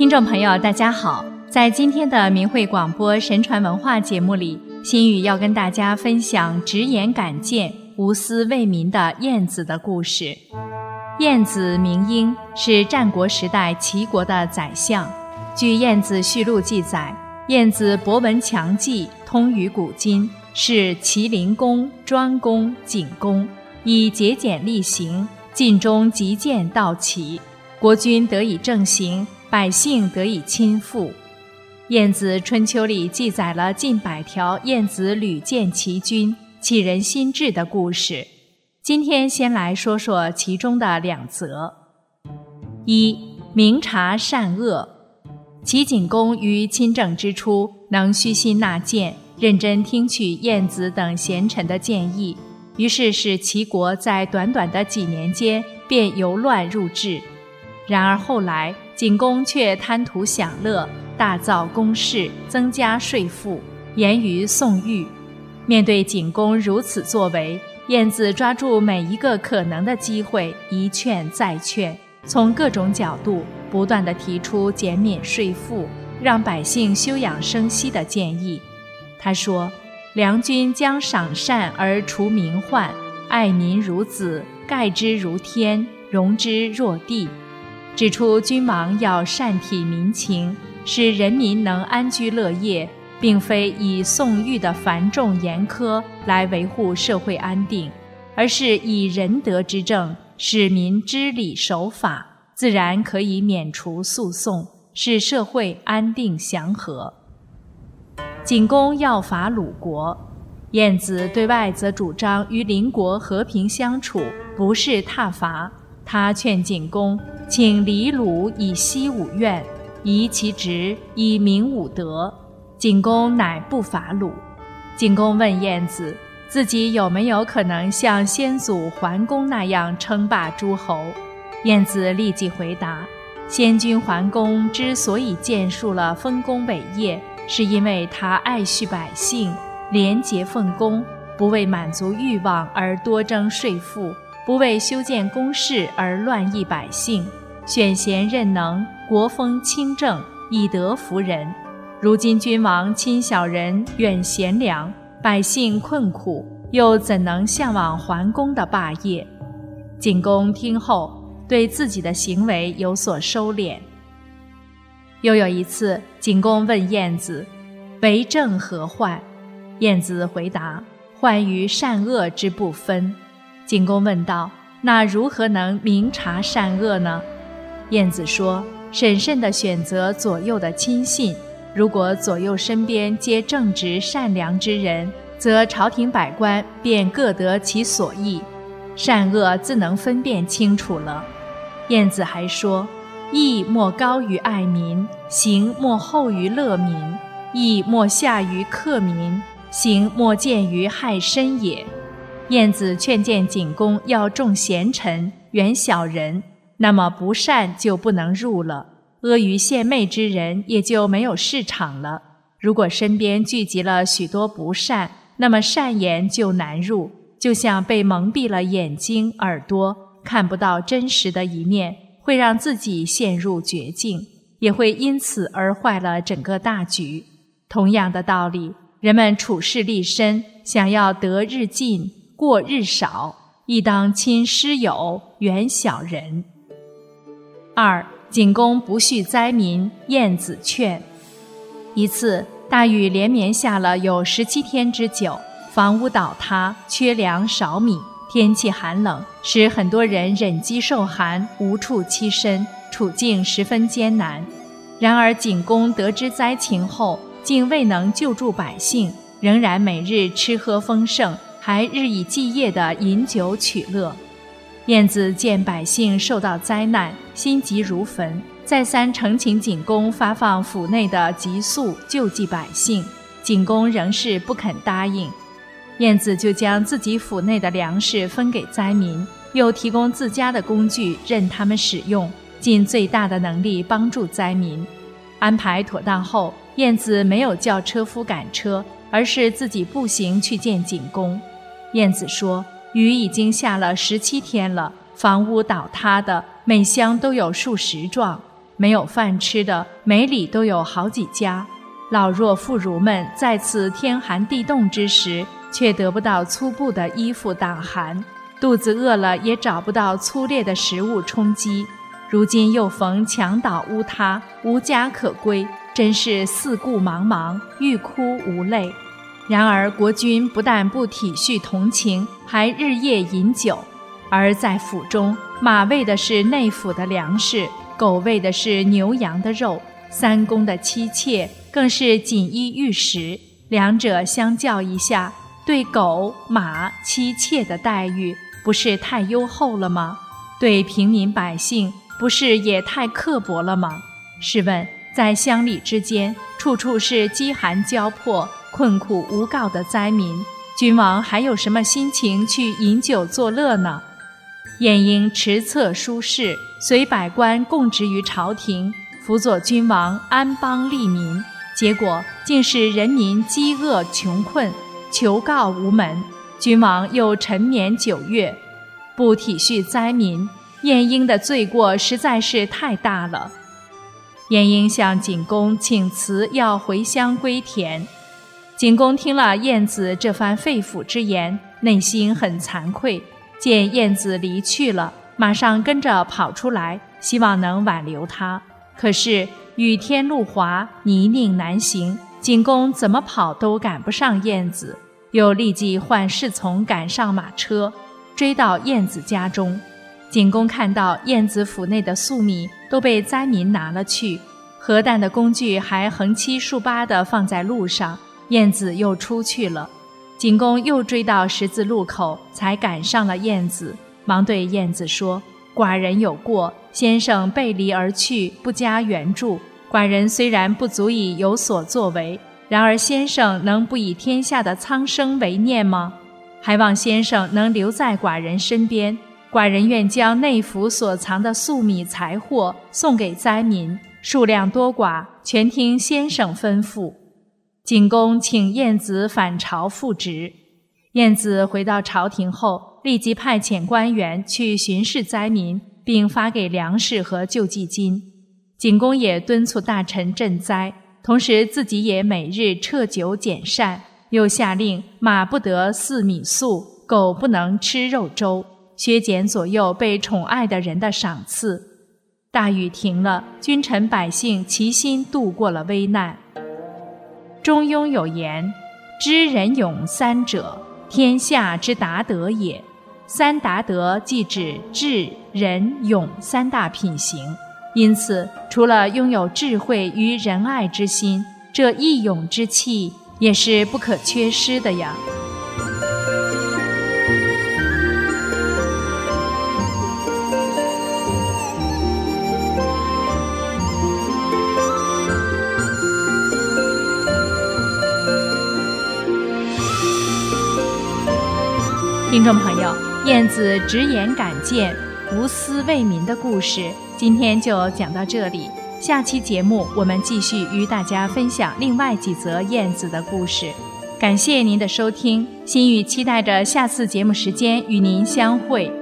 听众朋友，大家好！在今天的明慧广播神传文化节目里，心语要跟大家分享直言敢谏、无私为民的晏子的故事。晏子名英，是战国时代齐国的宰相。据《晏子续录》记载，晏子博闻强记，通于古今，是齐灵公、庄公、景公，以节俭厉行，尽忠极谏到齐，国君得以正行。百姓得以亲附，《晏子春秋》里记载了近百条晏子屡谏齐君、启人心智的故事。今天先来说说其中的两则：一、明察善恶。齐景公于亲政之初，能虚心纳谏，认真听取晏子等贤臣的建议，于是使齐国在短短的几年间便由乱入治。然而后来，景公却贪图享乐，大造宫室，增加税赋，严于宋玉。面对景公如此作为，晏子抓住每一个可能的机会，一劝再劝，从各种角度不断地提出减免税赋、让百姓休养生息的建议。他说：“良君将赏善而除民患，爱民如子，盖之如天，容之若地。”指出君王要善体民情，使人民能安居乐业，并非以宋玉的繁重严苛来维护社会安定，而是以仁德之政，使民知礼守法，自然可以免除诉讼，使社会安定祥和。景公要伐鲁国，晏子对外则主张与邻国和平相处，不是挞伐。他劝景公，请离鲁以息武怨，移其职以明武德。景公乃不伐鲁。景公问晏子，自己有没有可能像先祖桓公那样称霸诸侯？晏子立即回答：先君桓公之所以建树了丰功伟业，是因为他爱恤百姓，廉洁奉公，不为满足欲望而多征税赋。不为修建宫室而乱役百姓，选贤任能，国风清正，以德服人。如今君王亲小人，远贤良，百姓困苦，又怎能向往桓公的霸业？景公听后，对自己的行为有所收敛。又有一次，景公问晏子：“为政何患？”晏子回答：“患于善恶之不分。”景公问道：“那如何能明察善恶呢？”晏子说：“审慎地选择左右的亲信。如果左右身边皆正直善良之人，则朝廷百官便各得其所益，善恶自能分辨清楚了。”晏子还说：“义莫高于爱民，行莫厚于乐民；义莫下于克民，行莫见于害身也。”晏子劝谏景公要重贤臣，远小人，那么不善就不能入了；阿谀献媚之人也就没有市场了。如果身边聚集了许多不善，那么善言就难入，就像被蒙蔽了眼睛、耳朵，看不到真实的一面，会让自己陷入绝境，也会因此而坏了整个大局。同样的道理，人们处事立身，想要得日进。过日少，亦当亲师友，远小人。二景公不恤灾民，晏子劝。一次大雨连绵下了有十七天之久，房屋倒塌，缺粮少米，天气寒冷，使很多人忍饥受寒，无处栖身，处境十分艰难。然而景公得知灾情后，竟未能救助百姓，仍然每日吃喝丰盛。还日以继夜地饮酒取乐，晏子见百姓受到灾难，心急如焚，再三呈请景公发放府内的急粟救济百姓，景公仍是不肯答应。晏子就将自己府内的粮食分给灾民，又提供自家的工具任他们使用，尽最大的能力帮助灾民。安排妥当后，晏子没有叫车夫赶车，而是自己步行去见景公。晏子说：“雨已经下了十七天了，房屋倒塌的每箱都有数十幢。没有饭吃的，每里都有好几家。老弱妇孺们在此天寒地冻之时，却得不到粗布的衣服挡寒，肚子饿了也找不到粗劣的食物充饥。如今又逢墙倒屋塌，无家可归，真是四顾茫茫，欲哭无泪。然而国君不但不体恤同情，还日夜饮酒。而在府中，马喂的是内府的粮食。狗喂的是牛羊的肉，三公的妻妾更是锦衣玉食，两者相较一下，对狗马妻妾的待遇不是太优厚了吗？对平民百姓不是也太刻薄了吗？试问，在乡里之间，处处是饥寒交迫、困苦无告的灾民，君王还有什么心情去饮酒作乐呢？晏婴持策书事，随百官共职于朝廷，辅佐君王安邦利民。结果竟是人民饥饿穷困，求告无门。君王又沉湎九月，不体恤灾民。晏婴的罪过实在是太大了。晏婴向景公请辞，要回乡归田。景公听了晏子这番肺腑之言，内心很惭愧。见燕子离去了，马上跟着跑出来，希望能挽留他。可是雨天路滑，泥泞难行，景公怎么跑都赶不上燕子，又立即唤侍从赶上马车，追到燕子家中。景公看到燕子府内的粟米都被灾民拿了去，核弹的工具还横七竖八地放在路上，燕子又出去了。景公又追到十字路口，才赶上了燕子，忙对燕子说：“寡人有过，先生背离而去，不加援助。寡人虽然不足以有所作为，然而先生能不以天下的苍生为念吗？还望先生能留在寡人身边。寡人愿将内府所藏的粟米财货送给灾民，数量多寡，全听先生吩咐。”景公请晏子返朝复职。晏子回到朝廷后，立即派遣官员去巡视灾民，并发给粮食和救济金。景公也敦促大臣赈灾，同时自己也每日撤酒减膳，又下令马不得饲米粟，狗不能吃肉粥，削减左右被宠爱的人的赏赐。大雨停了，君臣百姓齐心度过了危难。中庸有言：“知人勇三者，天下之达德也。”三达德即指智、仁、勇三大品行。因此，除了拥有智慧与仁爱之心，这义勇之气也是不可缺失的呀。听众朋友，燕子直言敢谏、无私为民的故事，今天就讲到这里。下期节目我们继续与大家分享另外几则燕子的故事。感谢您的收听，心雨期待着下次节目时间与您相会。